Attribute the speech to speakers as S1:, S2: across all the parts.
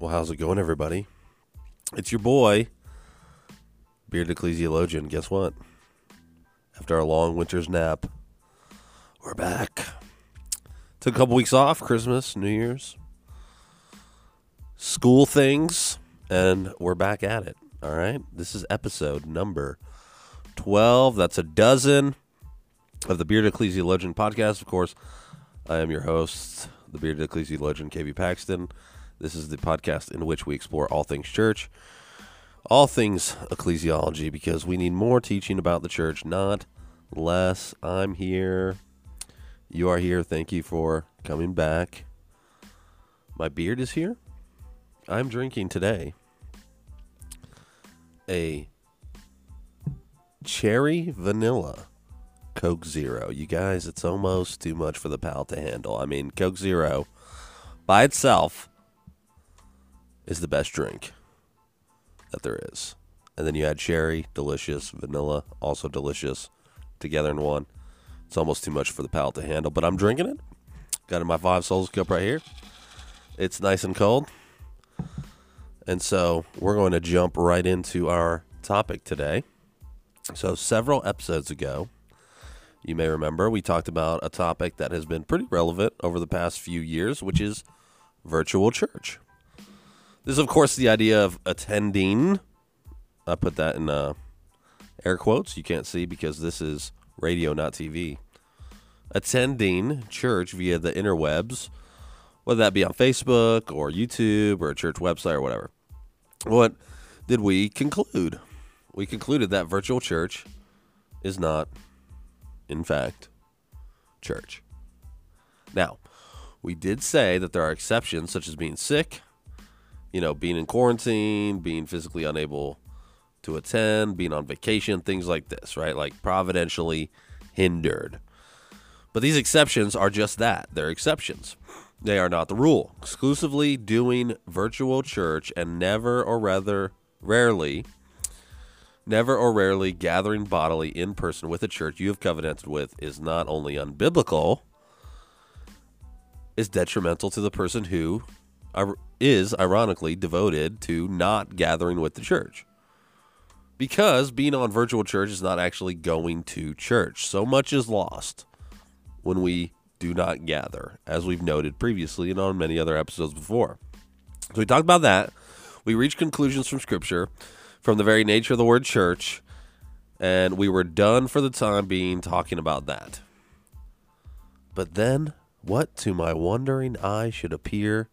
S1: Well, how's it going, everybody? It's your boy, Bearded Ecclesiologian. Guess what? After a long winter's nap, we're back. Took a couple weeks off, Christmas, New Year's, school things, and we're back at it. All right? This is episode number 12. That's a dozen of the Bearded Ecclesiologian podcast. Of course, I am your host, the Bearded Ecclesiologian, KV Paxton. This is the podcast in which we explore all things church, all things ecclesiology, because we need more teaching about the church, not less. I'm here. You are here. Thank you for coming back. My beard is here. I'm drinking today a cherry vanilla Coke Zero. You guys, it's almost too much for the palate to handle. I mean, Coke Zero by itself is the best drink that there is. And then you add cherry, delicious, vanilla, also delicious, together in one. It's almost too much for the palate to handle, but I'm drinking it. Got in my Five Solas cup right here. It's nice and cold. And so we're going to jump right into our topic today. So, several episodes ago, you may remember we talked about a topic that has been pretty relevant over the past few years, which is virtual church. This is, of course, the idea of attending. I put that in uh, air quotes. You can't see because this is radio, not TV. Attending church via the interwebs, whether that be on Facebook or YouTube or a church website or whatever. What did we conclude? We concluded that virtual church is not, in fact, church. Now, we did say that there are exceptions, such as being sick, you know, being in quarantine, being physically unable to attend, being on vacation, things like this, right? Like providentially hindered. But these exceptions are just that they're exceptions. They are not the rule. Exclusively doing virtual church and never or rather rarely, never or rarely gathering bodily in person with a church you have covenanted with is not only unbiblical, is detrimental to the person who is ironically devoted to not gathering with the church. Because being on virtual church is not actually going to church. So much is lost when we do not gather, as we've noted previously and on many other episodes before. So we talked about that. We reached conclusions from Scripture, from the very nature of the word church, and we were done for the time being talking about that. But then, what to my wondering eye should appear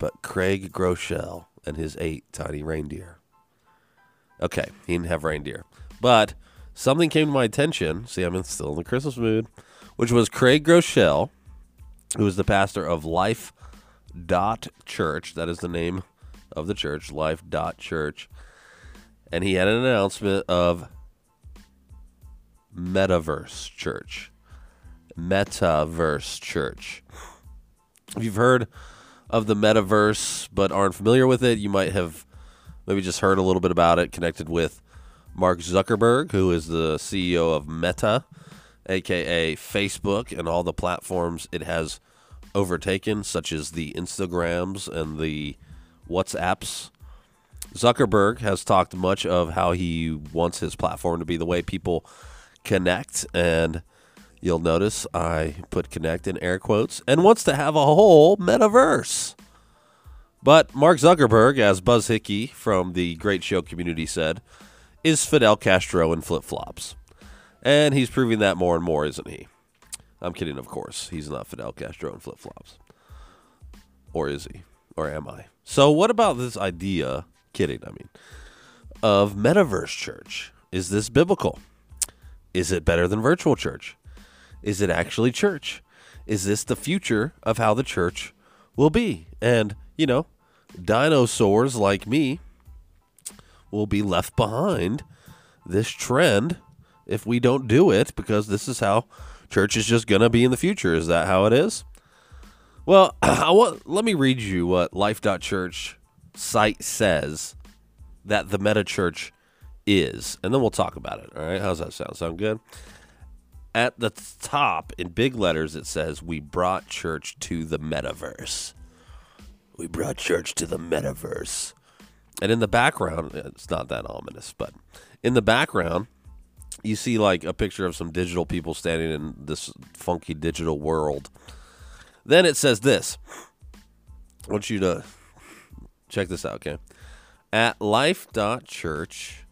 S1: but Craig Groeschel and his eight tiny reindeer. Okay, he didn't have reindeer. But something came to my attention. See, I'm still in the Christmas mood, which was Craig Groeschel, who is the pastor of Life Dot Church. That is the name of the church, Life Dot Church. And he had an announcement of Metaverse Church. Metaverse Church. If you've heard of the metaverse but aren't familiar with it, you might have maybe just heard a little bit about it connected with Mark Zuckerberg, who is the CEO of Meta, aka Facebook, and all the platforms it has overtaken, such as the Instagrams and the WhatsApps. Zuckerberg has talked much of how he wants his platform to be the way people connect and You'll notice I put connect in air quotes and wants to have a whole metaverse. But Mark Zuckerberg, as Buzz Hickey from the Great Show community said, is Fidel Castro in flip flops. And he's proving that more and more, isn't he? I'm kidding, of course. He's not Fidel Castro in flip flops. Or is he? Or am I? So, what about this idea, kidding, I mean, of metaverse church? Is this biblical? Is it better than virtual church? Is it actually church? Is this the future of how the church will be? And, you know, dinosaurs like me will be left behind this trend if we don't do it because this is how church is just going to be in the future. Is that how it is? Well, I want, let me read you what life.church site says that the meta church is, and then we'll talk about it. All right. How's that sound? Sound good? At the top in big letters it says we brought church to the metaverse We brought church to the metaverse. And in the background, it's not that ominous, but in the background, you see like a picture of some digital people standing in this funky digital world. Then it says this. I want you to check this out, okay? At life.church,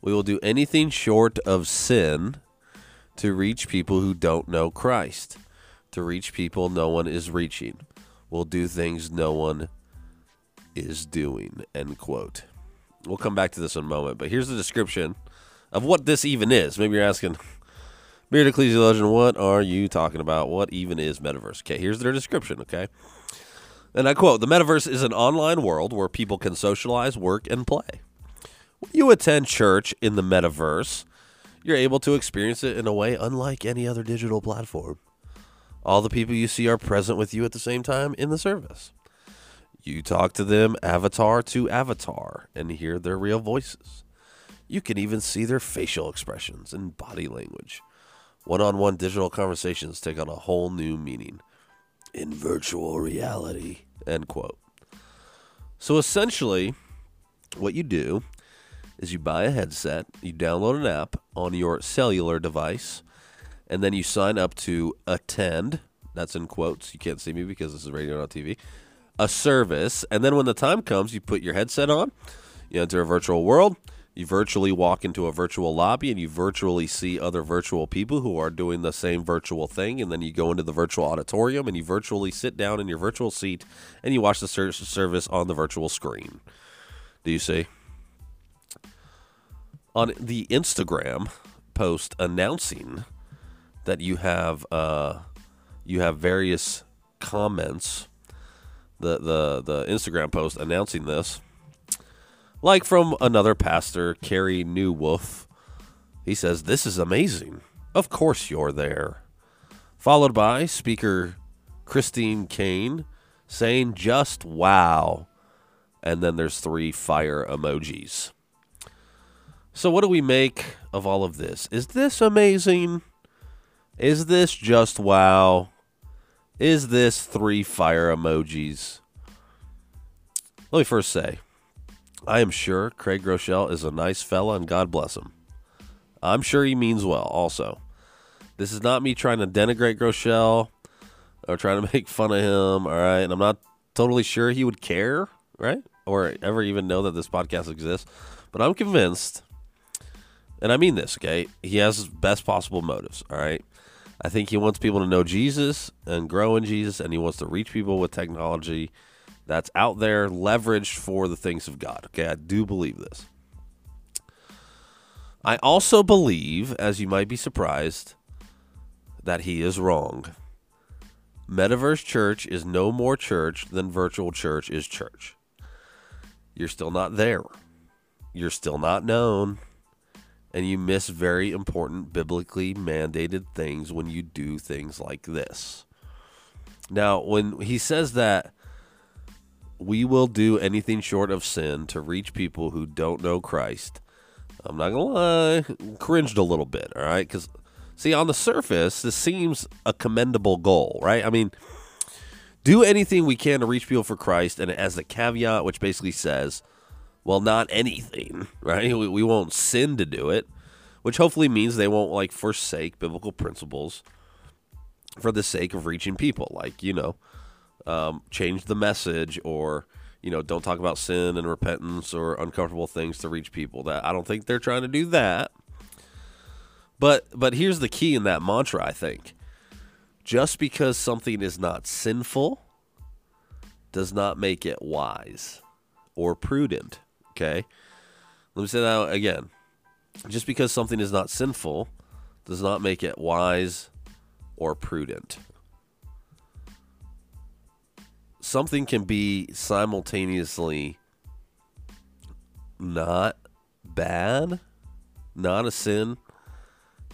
S1: we will do anything short of sin to reach people who don't know Christ, to reach people no one is reaching We'll do things no one is doing. End quote. We'll come back to this in a moment, but here's the description of what this even is. Maybe you're asking, Beard Ecclesiologian, what are you talking about? What even is metaverse? Okay, here's their description, okay? And I quote The metaverse is an online world where people can socialize, work, and play. When you attend church in the metaverse, you're able to experience it in a way unlike any other digital platform. All the people you see are present with you at the same time in the service. You talk to them avatar to avatar and hear their real voices. You can even see their facial expressions and body language. One on one digital conversations take on a whole new meaning in virtual reality. End quote. So essentially, what you do is you buy a headset, you download an app on your cellular device, and then you sign up to attend. That's in quotes. You can't see me because this is radio, not TV. A service, and then when the time comes, you put your headset on. You enter a virtual world. You virtually walk into a virtual lobby, and you virtually see other virtual people who are doing the same virtual thing. And then you go into the virtual auditorium, and you virtually sit down in your virtual seat, and you watch the service on the virtual screen. Do you see? On the Instagram post announcing that you have uh, you have various comments. The the the Instagram post announcing this, like from another pastor, Carey Nieuwhof. He says, "This is amazing. Of course you're there." Followed by speaker Christine Caine saying, "Just wow." And then there's three fire emojis. So, what do we make of all of this? Is this amazing? Is this just wow? Is this three fire emojis? Let me first say, I am sure Craig Groeschel is a nice fella and God bless him. I'm sure he means well also. This is not me trying to denigrate Groeschel or trying to make fun of him, all right? And I'm not totally sure he would care, right? Or ever even know that this podcast exists. But I'm convinced, and I mean this, okay? He has his best possible motives, all right? I think he wants people to know Jesus and grow in Jesus, and he wants to reach people with technology that's out there leveraged for the things of God. Okay, I do believe this. I also believe, as you might be surprised, that he is wrong. Metaverse church is no more church than virtual church is church. You're still not there. You're still not known and you miss very important biblically mandated things when you do things like this. Now, when he says that we will do anything short of sin to reach people who don't know Christ, I'm not going to lie, cringed a little bit, all right? Because, see, on the surface, this seems a commendable goal, right? I mean, do anything we can to reach people for Christ, and as the caveat, which basically says, well, not anything, right? We, we won't sin to do it, which hopefully means they won't like forsake biblical principles for the sake of reaching people. Like, you know, um, change the message or, you know, don't talk about sin and repentance or uncomfortable things to reach people. That I don't think they're trying to do that. But but here's the key in that mantra, I think. Just because something is not sinful does not make it wise or prudent. Okay? Let me say that again. Just because something is not sinful does not make it wise or prudent. Something can be simultaneously not bad, not a sin,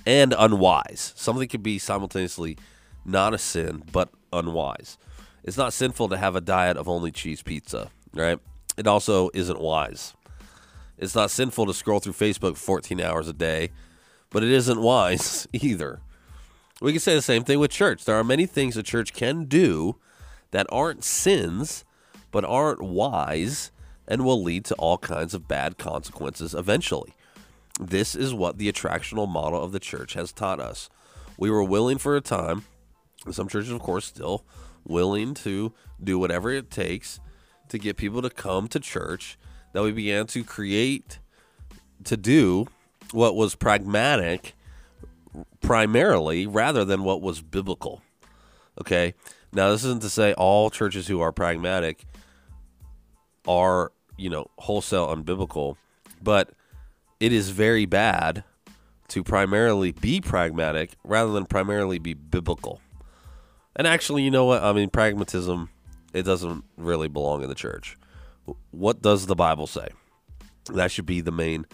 S1: and unwise. Something can be simultaneously not a sin, but unwise. It's not sinful to have a diet of only cheese pizza, right? It also isn't wise. It's not sinful to scroll through Facebook 14 hours a day, but it isn't wise either. We can say the same thing with church. There are many things a church can do that aren't sins, but aren't wise and will lead to all kinds of bad consequences eventually. This is what the attractional model of the church has taught us. We were willing for a time, some churches, of course, still willing to do whatever it takes to get people to come to church, that we began to create, to do what was pragmatic primarily rather than what was biblical. Okay. Now, this isn't to say all churches who are pragmatic are, you know, wholesale unbiblical, but it is very bad to primarily be pragmatic rather than primarily be biblical. And actually, you know what? I mean, pragmatism, it doesn't really belong in the church. What does the Bible say? That should be the main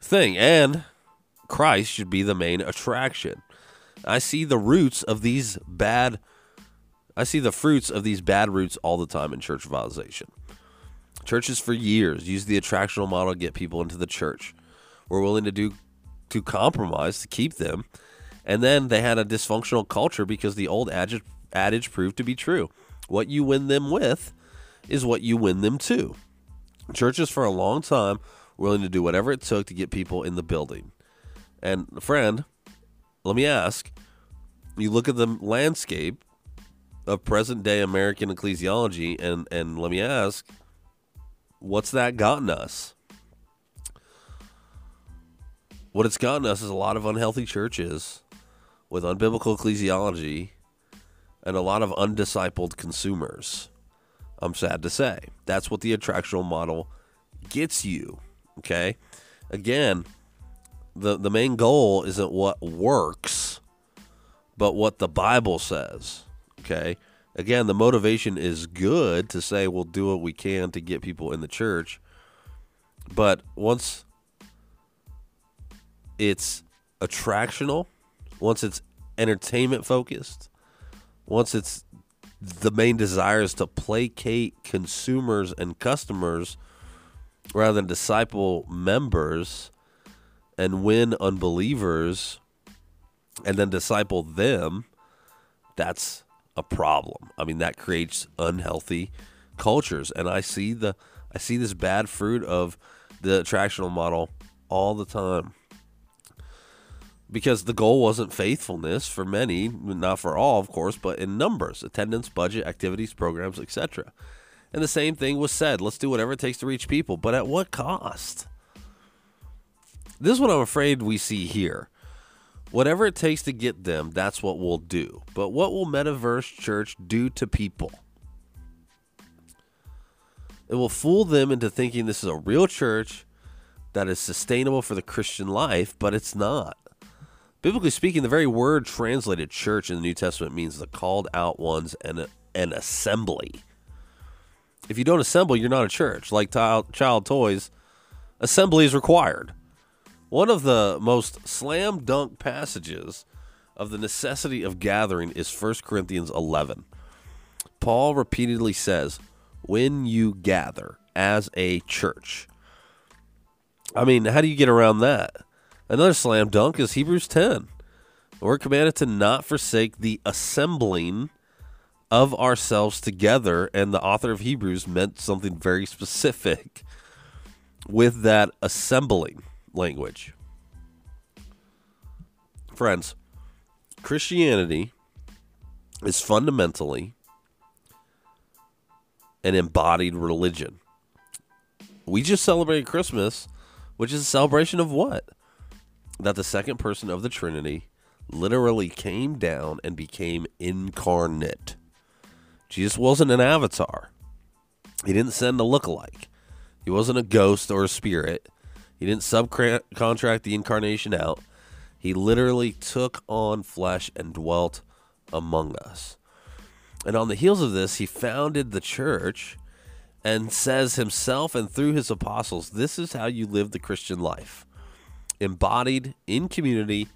S1: thing. And Christ should be the main attraction. I see the roots of these bad I see the fruits of these bad roots all the time in church revitalization. Churches for years use the attractional model to get people into the church. We're willing to do to compromise to keep them. And then they had a dysfunctional culture because the old adage, adage proved to be true. What you win them with is what you win them to. Churches for a long time willing to do whatever it took to get people in the building. And friend, let me ask, you look at the landscape of present day American ecclesiology, and and let me ask, what's that gotten us? What it's gotten us is a lot of unhealthy churches with unbiblical ecclesiology and a lot of undiscipled consumers. I'm sad to say. That's what the attractional model gets you. Okay? Again, the, the main goal isn't what works, but what the Bible says. Okay. Again, the motivation is good to say we'll do what we can to get people in the church. But once it's attractional, once it's entertainment focused, once it's the main desire is to placate consumers and customers rather than disciple members and win unbelievers and then disciple them, that's a problem. I mean, that creates unhealthy cultures, and I see the I see this bad fruit of the attractional model all the time because the goal wasn't faithfulness for many, not for all, of course, but in numbers, attendance, budget, activities, programs, etc. And the same thing was said let's do whatever it takes to reach people, but at what cost? This is what I'm afraid we see here. Whatever it takes to get them, that's what we'll do. But what will Metaverse Church do to people? It will fool them into thinking this is a real church that is sustainable for the Christian life, but it's not. Biblically speaking, the very word translated church in the New Testament means the called out ones and an assembly. If you don't assemble, you're not a church. Like child, child toys, assembly is required. One of the most slam dunk passages of the necessity of gathering is 1 Corinthians 11. Paul repeatedly says, when you gather as a church. I mean, how do you get around that? Another slam dunk is Hebrews 10. We're commanded to not forsake the assembling of ourselves together, and the author of Hebrews meant something very specific with that assembling language. Friends, Christianity is fundamentally an embodied religion. We just celebrated Christmas, which is a celebration of what? That the second person of the Trinity literally came down and became incarnate. Jesus wasn't an avatar. He didn't send a look-alike. He wasn't a ghost or a spirit. He didn't subcontract the incarnation out. He literally took on flesh and dwelt among us. And on the heels of this, he founded the church and says himself and through his apostles, this is how you live the Christian life. Embodied in community,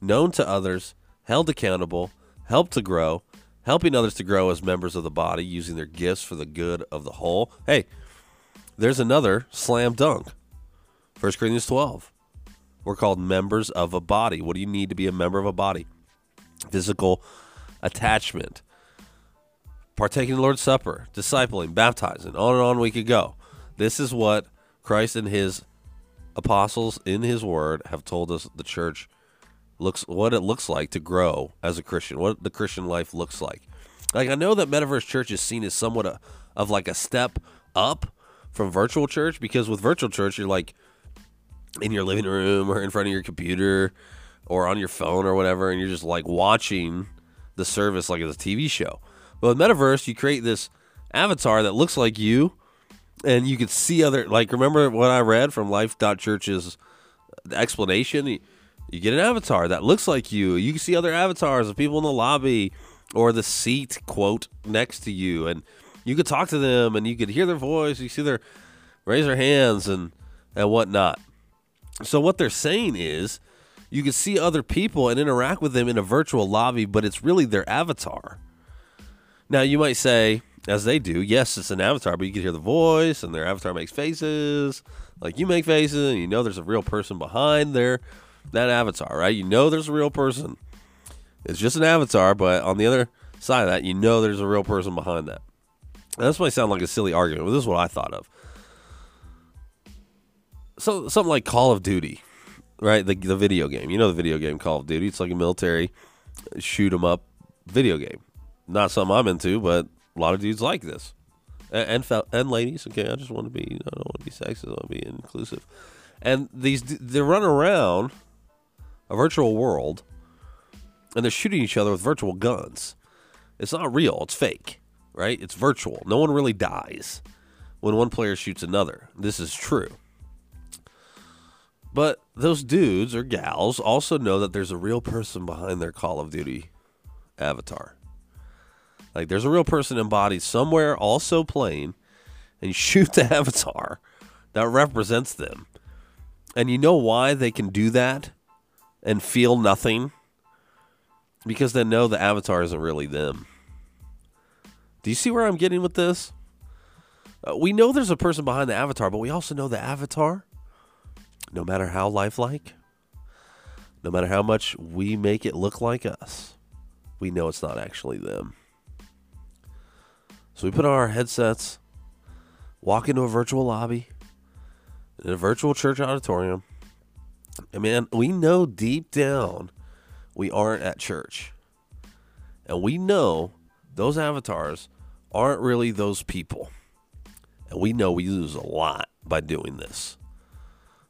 S1: known to others, held accountable, helped to grow, helping others to grow as members of the body, using their gifts for the good of the whole. Hey, there's another slam dunk. 1 Corinthians 12. We're called members of a body. What do you need to be a member of a body? Physical attachment, partaking the Lord's Supper, discipling, baptizing, on and on we could go. This is what Christ and his apostles in his word have told us the church looks what it looks like to grow as a Christian, what the Christian life looks like. Like I know that Metaverse Church is seen as somewhat a, of like a step up from virtual church because with virtual church you're like in your living room or in front of your computer or on your phone or whatever and you're just like watching the service like it's a TV show. But with Metaverse you create this avatar that looks like you and you could see other like remember what I read from life.church's explanation? You, you get an avatar that looks like you. You can see other avatars of people in the lobby or the seat quote next to you and you could talk to them and you could hear their voice. You see their raise their hands and and whatnot. So what they're saying is you can see other people and interact with them in a virtual lobby but it's really their avatar. Now you might say as they do yes it's an avatar but you can hear the voice and their avatar makes faces like you make faces and you know there's a real person behind their that avatar right you know there's a real person it's just an avatar, but on the other side of that, you know there's a real person behind that. Now, this might sound like a silly argument, but this is what I thought of. So something like Call of Duty, right? The the video game. You know the video game Call of Duty. It's like a military shoot 'em up video game. Not something I'm into, but a lot of dudes like this, and and, fel- and ladies. Okay, I just want to be. I don't want to be sexist. I want to be inclusive. And these they run around a virtual world and they're shooting each other with virtual guns. It's not real, it's fake, right? It's virtual. No one really dies when one player shoots another. This is true. But those dudes or gals also know that there's a real person behind their Call of Duty avatar. Like there's a real person embodied somewhere also playing, and shoot the avatar that represents them. And you know why they can do that and feel nothing? because they know the avatar isn't really them. Do you see where I'm getting with this? Uh, we know there's a person behind the avatar, but we also know the avatar, no matter how lifelike, no matter how much we make it look like us, we know it's not actually them. So we put on our headsets, walk into a virtual lobby, in a virtual church auditorium, and man, we know deep down we aren't at church. And we know those avatars aren't really those people. And we know we lose a lot by doing this.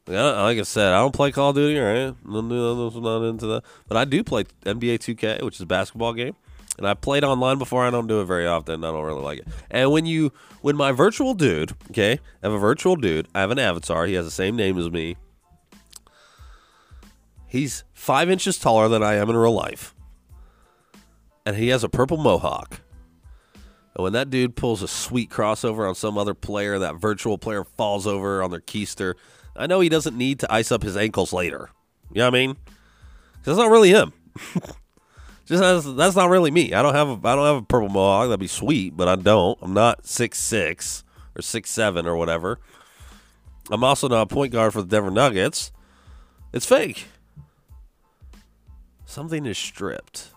S1: Like I, said, I don't play Call of Duty, right? I'm not into that. But I do play NBA 2K, which is a basketball game. And I played online before. I don't do it very often. I don't really like it. And when you, when my virtual dude, okay, I have a virtual dude. I have an avatar. He has the same name as me. He's five inches taller than I am in real life. And he has a purple mohawk. And when that dude pulls a sweet crossover on some other player, that virtual player falls over on their keister, I know he doesn't need to ice up his ankles later. You know what I mean? That's not really him. Just that's, that's not really me. I don't have a I don't have a purple mohawk. That'd be sweet, but I don't. I'm not six six or six seven or whatever. I'm also not a point guard for the Denver Nuggets. It's fake something is stripped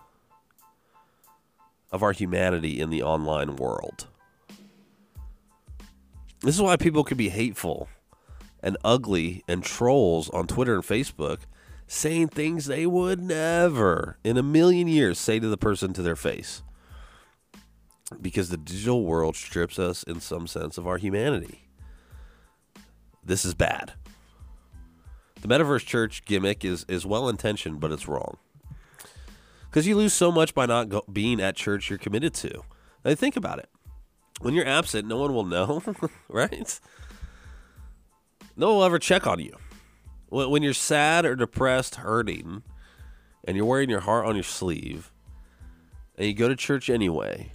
S1: of our humanity in the online world. This is why people can be hateful and ugly and trolls on Twitter and Facebook saying things they would never in a million years say to the person to their face. Because the digital world strips us in some sense of our humanity. This is bad. The metaverse church gimmick is, is well intentioned, but it's wrong because you lose so much by not go- being at church you're committed to. Now, think about it. When you're absent, no one will know, right? No one will ever check on you. When you're sad or depressed, hurting, and you're wearing your heart on your sleeve, and you go to church anyway,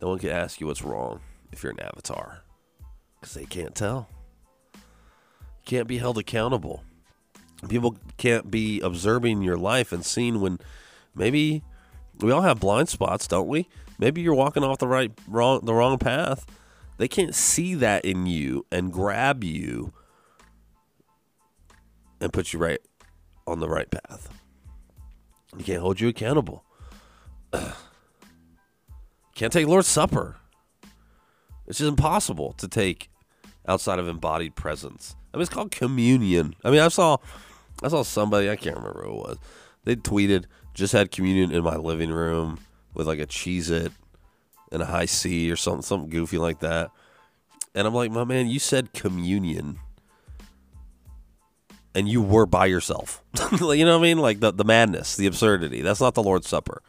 S1: no one can ask you what's wrong if you're an avatar because they can't tell. Can't be held accountable people can't be observing your life and seeing when maybe we all have blind spots, don't we? Maybe you're walking off the right wrong the wrong path. They can't see that in you and grab you and put you right on the right path. They can't hold you accountable. Can't take Lord's Supper. It's just impossible to take outside of embodied presence. I mean, it's called communion. I mean, I saw, I saw somebody I can't remember who it was. They tweeted just had communion in my living room with like a Cheez-It and a Hi-C or something, something goofy like that. And I'm like, my man, you said communion and you were by yourself. you know what I mean? Like the, the madness, the absurdity. That's not the Lord's Supper.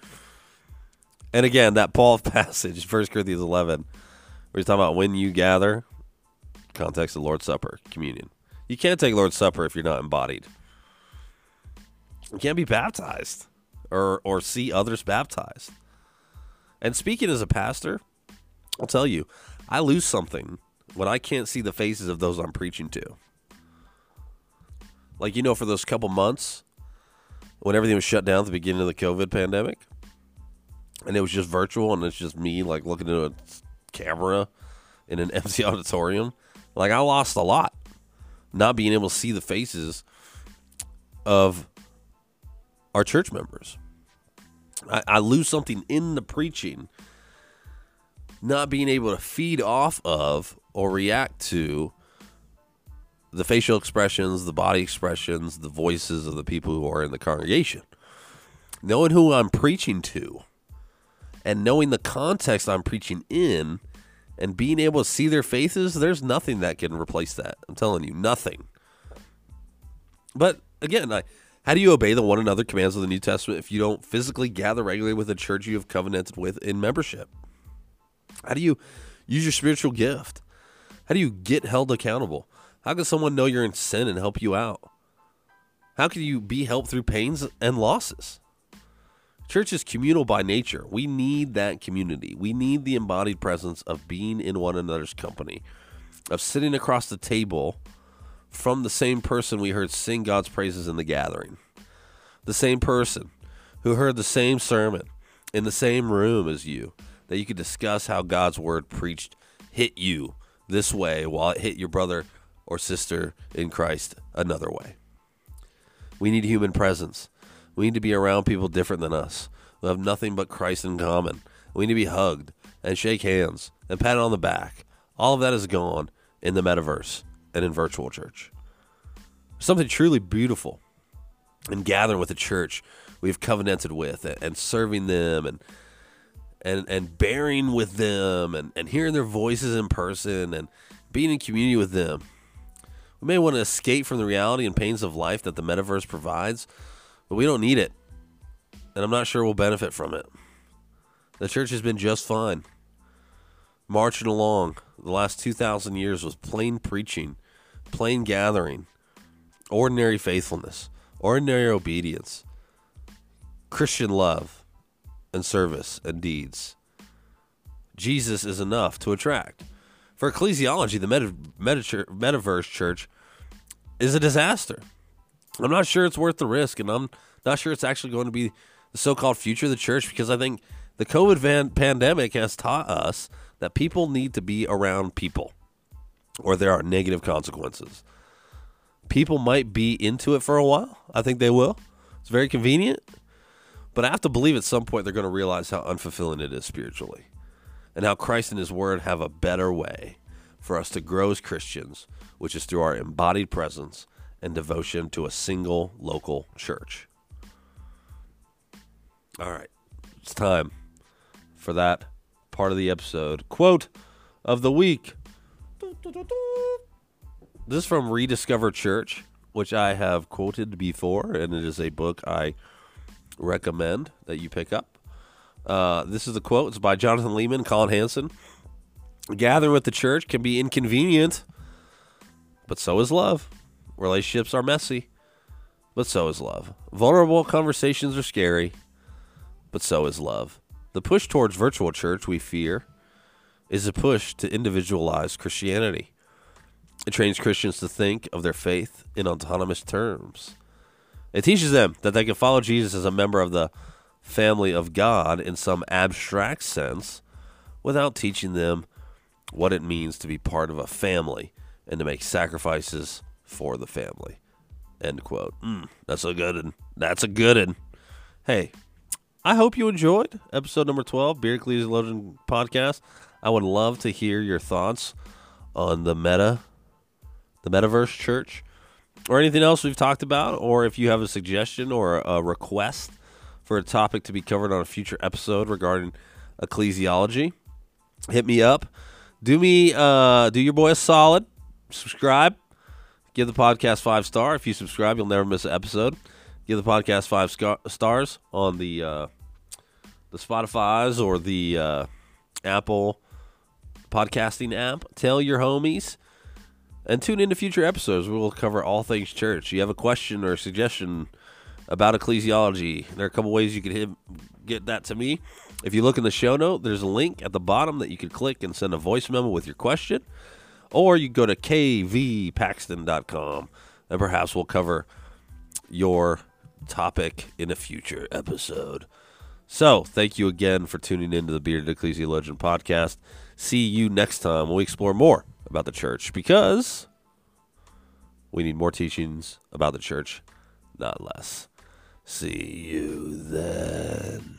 S1: And again, that Paul passage, 1 Corinthians 11, where he's talking about when you gather, context of Lord's Supper, communion. You can't take Lord's Supper if you're not embodied. You can't be baptized or, or see others baptized. And speaking as a pastor, I'll tell you, I lose something when I can't see the faces of those I'm preaching to. Like, you know, for those couple months when everything was shut down at the beginning of the COVID pandemic, and it was just virtual, and it's just me, like, looking into a camera in an empty auditorium. Like, I lost a lot not being able to see the faces of our church members. I, I lose something in the preaching, not being able to feed off of or react to the facial expressions, the body expressions, the voices of the people who are in the congregation. Knowing who I'm preaching to and knowing the context I'm preaching in and being able to see their faces, there's nothing that can replace that. I'm telling you, nothing. But again, I, how do you obey the one another commands of the New Testament if you don't physically gather regularly with the church you have covenanted with in membership? How do you use your spiritual gift? How do you get held accountable? How can someone know you're in sin and help you out? How can you be helped through pains and losses? Church is communal by nature. We need that community. We need the embodied presence of being in one another's company, of sitting across the table from the same person we heard sing God's praises in the gathering. The same person who heard the same sermon in the same room as you, that you could discuss how God's word preached hit you this way while it hit your brother or sister in Christ another way. We need human presence. We need to be around people different than us who have nothing but Christ in common. We need to be hugged and shake hands and patted on the back. All of that is gone in the metaverse and in virtual church. Something truly beautiful in gathering with the church we've covenanted with and serving them and and and bearing with them and, and hearing their voices in person and being in community with them we may want to escape from the reality and pains of life that the metaverse provides, but we don't need it. And I'm not sure we'll benefit from it. The church has been just fine. Marching along the last 2,000 years was plain preaching, plain gathering, ordinary faithfulness, ordinary obedience, Christian love and service and deeds. Jesus is enough to attract. For ecclesiology, the meta, meta, metaverse church is a disaster. I'm not sure it's worth the risk, and I'm not sure it's actually going to be the so-called future of the church because I think the COVID van- pandemic has taught us that people need to be around people, or there are negative consequences. People might be into it for a while. I think they will. It's very convenient, but I have to believe at some point they're going to realize how unfulfilling it is spiritually and how Christ and His Word have a better way for us to grow as Christians, which is through our embodied presence and devotion to a single local church. All right, it's time for that part of the episode. Quote of the week. This is from Rediscover Church, which I have quoted before, and it is a book I recommend that you pick up. Uh, this is the quote. It's by Jonathan Leeman, Collin Hansen. Gathering with the church can be inconvenient, but so is love. Relationships are messy, but so is love. Vulnerable conversations are scary, but so is love. The push towards virtual church, we fear, is a push to individualize Christianity. It trains Christians to think of their faith in autonomous terms. It teaches them that they can follow Jesus as a member of the family of God in some abstract sense without teaching them what it means to be part of a family and to make sacrifices for the family. End quote. Mm, that's a good one. That's a good one. Hey, I hope you enjoyed episode number 12, Beard Ecclesiologian podcast. I would love to hear your thoughts on the meta, the metaverse church, or anything else we've talked about, or if you have a suggestion or a request for a topic to be covered on a future episode regarding ecclesiology, hit me up. Do me, uh, do your boy a solid. Subscribe. Give the podcast five star. If you subscribe, you'll never miss an episode. Give the podcast five scar- stars on the uh, the Spotify's or the uh, Apple podcasting app. Tell your homies and tune into future episodes. We will cover all things church. You have a question or a suggestion about ecclesiology? There are a couple ways you can hit, get that to me. If you look in the show note, there's a link at the bottom that you can click and send a voice memo with your question. Or you go to kvpaxton.com and perhaps we'll cover your topic in a future episode. So, thank you again for tuning in to the Bearded Ecclesiologian podcast. See you next time when we explore more about the church because we need more teachings about the church, not less. See you then.